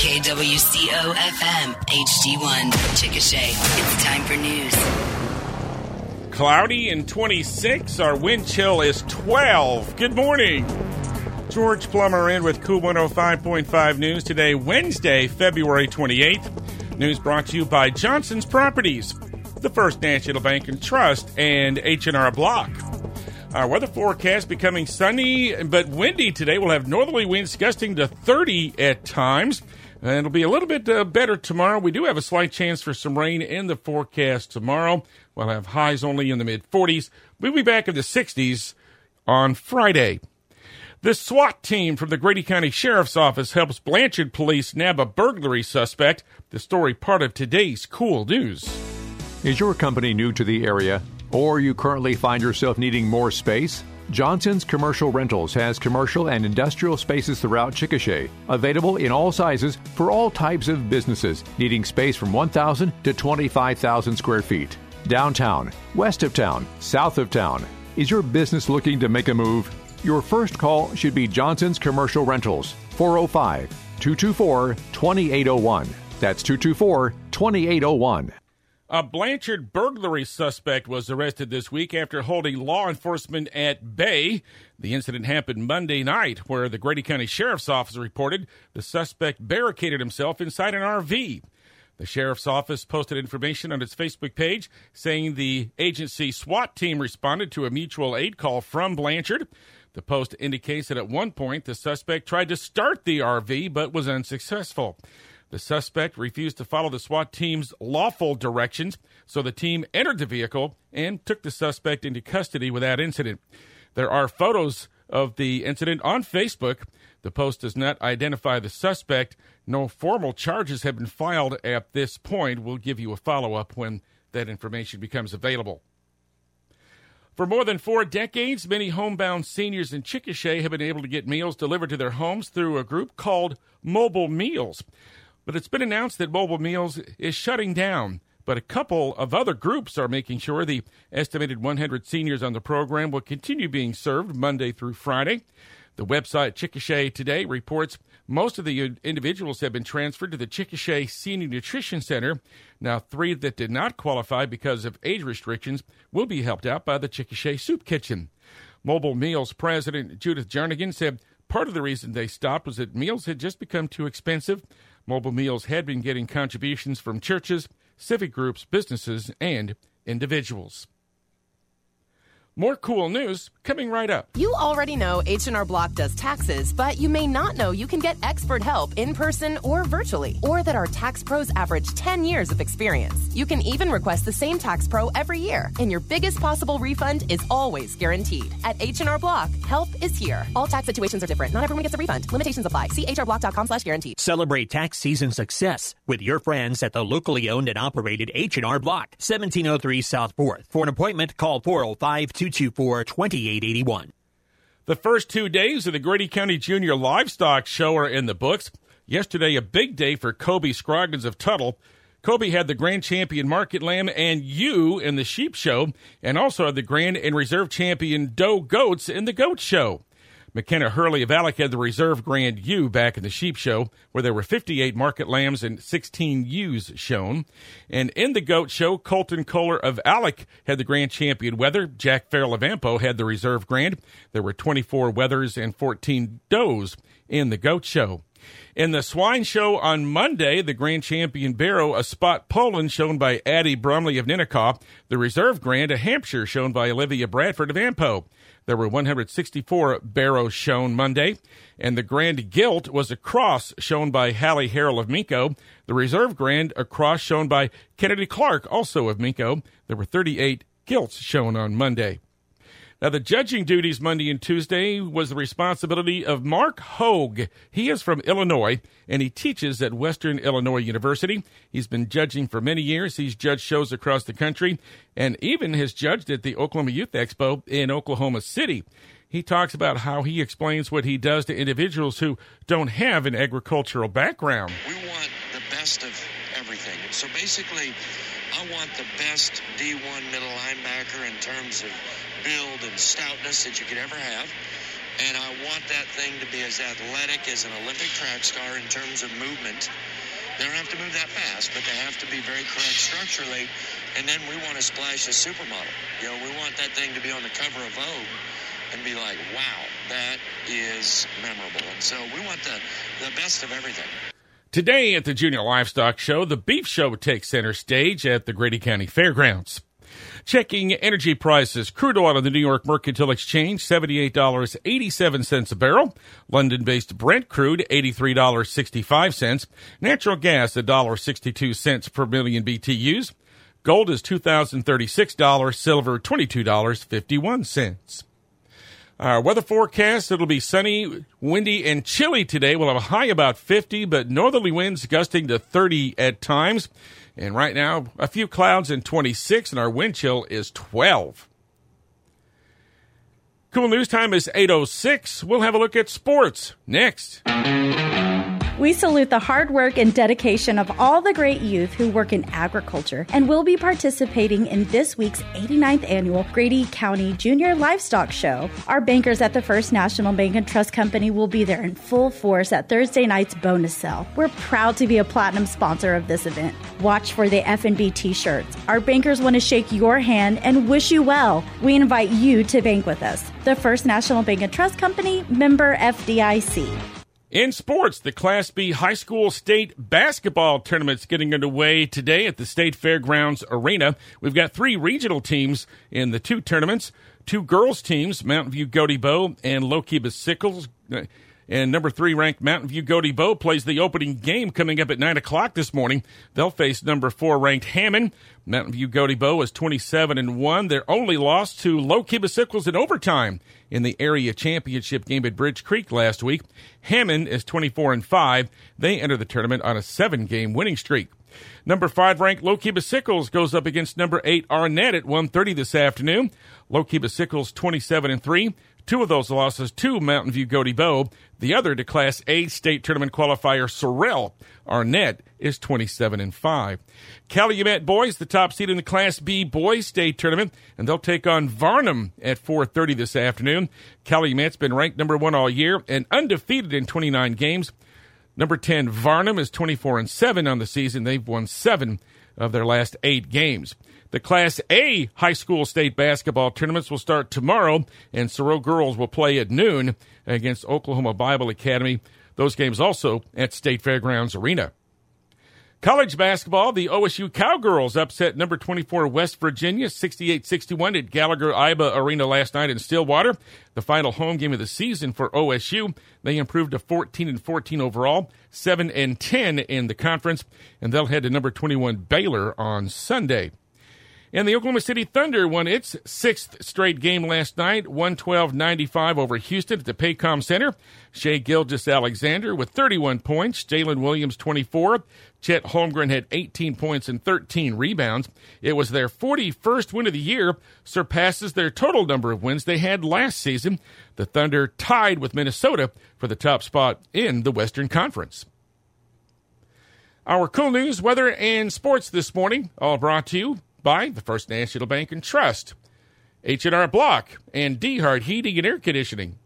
KWCO FM HD1 Chickasha. It's time for news. Cloudy and 26. Our wind chill is 12. Good morning. George Plummer in with KOOL 105.5 News today, Wednesday, February 28th. News brought to you by Johnson's Properties, the First National Bank and Trust, and H&R Block. Our weather forecast becoming sunny but windy today. We'll have northerly winds gusting to 30 at times. And it'll be a little bit uh, better tomorrow. We do have a slight chance for some rain in the forecast tomorrow. We'll have highs only in the mid 40s. We'll be back in the 60s on Friday. The SWAT team from the Grady County Sheriff's Office helps Blanchard police nab a burglary suspect. The story part of today's cool news. Is your company new to the area, or you currently find yourself needing more space? Johnson's Commercial Rentals has commercial and industrial spaces throughout Chickasha, available in all sizes for all types of businesses needing space from 1,000 to 25,000 square feet. Downtown, west of town, south of town. Is your business looking to make a move? Your first call should be Johnson's Commercial Rentals, 405 224 2801. That's 224 2801. A Blanchard burglary suspect was arrested this week after holding law enforcement at bay. The incident happened Monday night, where the Grady County Sheriff's Office reported the suspect barricaded himself inside an RV. The Sheriff's Office posted information on its Facebook page saying the agency SWAT team responded to a mutual aid call from Blanchard. The post indicates that at one point the suspect tried to start the RV but was unsuccessful. The suspect refused to follow the SWAT team's lawful directions, so the team entered the vehicle and took the suspect into custody without incident. There are photos of the incident on Facebook. The post does not identify the suspect. No formal charges have been filed at this point. We'll give you a follow up when that information becomes available. For more than four decades, many homebound seniors in Chickasha have been able to get meals delivered to their homes through a group called Mobile Meals. But it's been announced that Mobile Meals is shutting down. But a couple of other groups are making sure the estimated 100 seniors on the program will continue being served Monday through Friday. The website Chickasha Today reports most of the individuals have been transferred to the Chickasha Senior Nutrition Center. Now, three that did not qualify because of age restrictions will be helped out by the Chickasha Soup Kitchen. Mobile Meals President Judith Jernigan said part of the reason they stopped was that meals had just become too expensive. Mobile Meals had been getting contributions from churches, civic groups, businesses, and individuals. More cool news coming right up. You already know H&R Block does taxes, but you may not know you can get expert help in person or virtually, or that our tax pros average 10 years of experience. You can even request the same tax pro every year, and your biggest possible refund is always guaranteed. At H&R Block, help is here. All tax situations are different. Not everyone gets a refund. Limitations apply. See hrblock.com slash guarantee. Celebrate tax season success with your friends at the locally owned and operated H&R Block, 1703 South 4th. For an appointment, call 405 224 2881. The first two days of the Grady County Junior Livestock Show are in the books. Yesterday, a big day for Kobe Scroggins of Tuttle. Kobe had the grand champion market lamb and ewe in the sheep show, and also had the grand and reserve champion doe goats in the goat show. McKenna Hurley of Alex had the reserve grand ewe back in the sheep show, where there were 58 market lambs and 16 ewes shown. And in the goat show, Colton Kohler of Alex had the grand champion wether. Jack Farrell of Ampo had the reserve grand. There were 24 wethers and 14 does in the goat show. In the swine show on Monday, the grand champion barrow, a spot Poland shown by Addie Brumley of Ninnekah. The reserve grand, a Hampshire shown by Olivia Bradford of Ampo. There were 164 barrows shown Monday, and the Grand Gilt was a cross shown by Hallie Harrell of Minco. The Reserve Grand, a cross shown by Kennedy Clark, also of Minco. There were 38 gilts shown on Monday. Now, the judging duties Monday and Tuesday was the responsibility of Mark Hogue. He is from Illinois and he teaches at Western Illinois University. He's been judging for many years. He's judged shows across the country and even has judged at the Oklahoma Youth Expo in Oklahoma City. He talks about how he explains what he does to individuals who don't have an agricultural background. We want the best of everything. So basically, I want the best D1 middle linebacker in terms of build and stoutness that you could ever have. And I want that thing to be as athletic as an Olympic track star in terms of movement. They don't have to move that fast, but they have to be very correct structurally. And then we want to splash a supermodel. You know, we want that thing to be on the cover of Vogue and be like, wow, that is memorable. And so we want the, the best of everything. Today at the Junior Livestock Show, the beef show takes center stage at the Grady County Fairgrounds. Checking energy prices. Crude oil on the New York Mercantile Exchange, $78.87 a barrel. London based Brent crude, $83.65. Natural gas, $1.62 per million BTUs. Gold is $2,036. Silver, $22.51. Our weather forecast, it'll be sunny, windy, and chilly today. We'll have a high about 50, but northerly winds gusting to 30 at times. And right now, a few clouds and 26, and our wind chill is 12. Cool news time is 8.06. We'll have a look at sports next. We salute the hard work and dedication of all the great youth who work in agriculture and will be participating in this week's 89th annual Grady County Junior Livestock Show. Our bankers at the First National Bank and Trust Company will be there in full force at Thursday night's bonus sale. We're proud to be a platinum sponsor of this event. Watch for the F&B t-shirts. Our bankers want to shake your hand and wish you well. We invite you to bank with us. The First National Bank and Trust Company, member FDIC. In sports, the Class B high school state basketball tournament's getting underway today at the State Fairgrounds Arena. We've got three regional teams in the two tournaments. Two girls teams, Mountain View Gotebo and Lookeba Sickles. Uh, And number three ranked Mountain View Gotebo plays the opening game coming up at 9 o'clock this morning. They'll face number four ranked Hammond. Mountain View Gotebo is 27 and 1. Their only loss to Lookeba Sickles in overtime in the area championship game at Bridge Creek last week. Hammond is 24 and 5. They enter the tournament on a seven game winning streak. Number five ranked Lookeba Sickles goes up against number eight Arnett at 1.30 this afternoon. Lookeba Sickles 27 and 3. Two of those losses to Mountain View Gotebo. The other to Class A state tournament qualifier Cyril. Arnett is 27 and 5. Calumet boys, the top seed in the Class B boys state tournament, and they'll take on Varnum at 4:30 this afternoon. Calumet's been ranked number 1 all year and undefeated in 29 games. Number 10 Varnum is 24 and 7 on the season. They've won 7 of their last 8 games. The Class A high school state basketball tournaments will start tomorrow, and Cyril girls will play at noon against Oklahoma Bible Academy. Those games also at State Fairgrounds Arena. College basketball, the OSU Cowgirls upset number 24 West Virginia 68-61 at Gallagher Iba Arena last night in Stillwater. The final home game of the season for OSU. They improved to 14 and 14 overall, 7 and 10 in the conference, and they'll head to number 21 Baylor on Sunday. And the Oklahoma City Thunder won its sixth straight game last night, 112-95 over Houston at the Paycom Center. Shai Gilgeous-Alexander with 31 points, Jalen Williams 24, Chet Holmgren had 18 points and 13 rebounds. It was their 41st win of the year, surpasses their total number of wins they had last season. The Thunder tied with Minnesota for the top spot in the Western Conference. Our cool news, weather, and sports this morning, all brought to you by the First National Bank and Trust, H&R Block, and D-Hart Heating and Air Conditioning.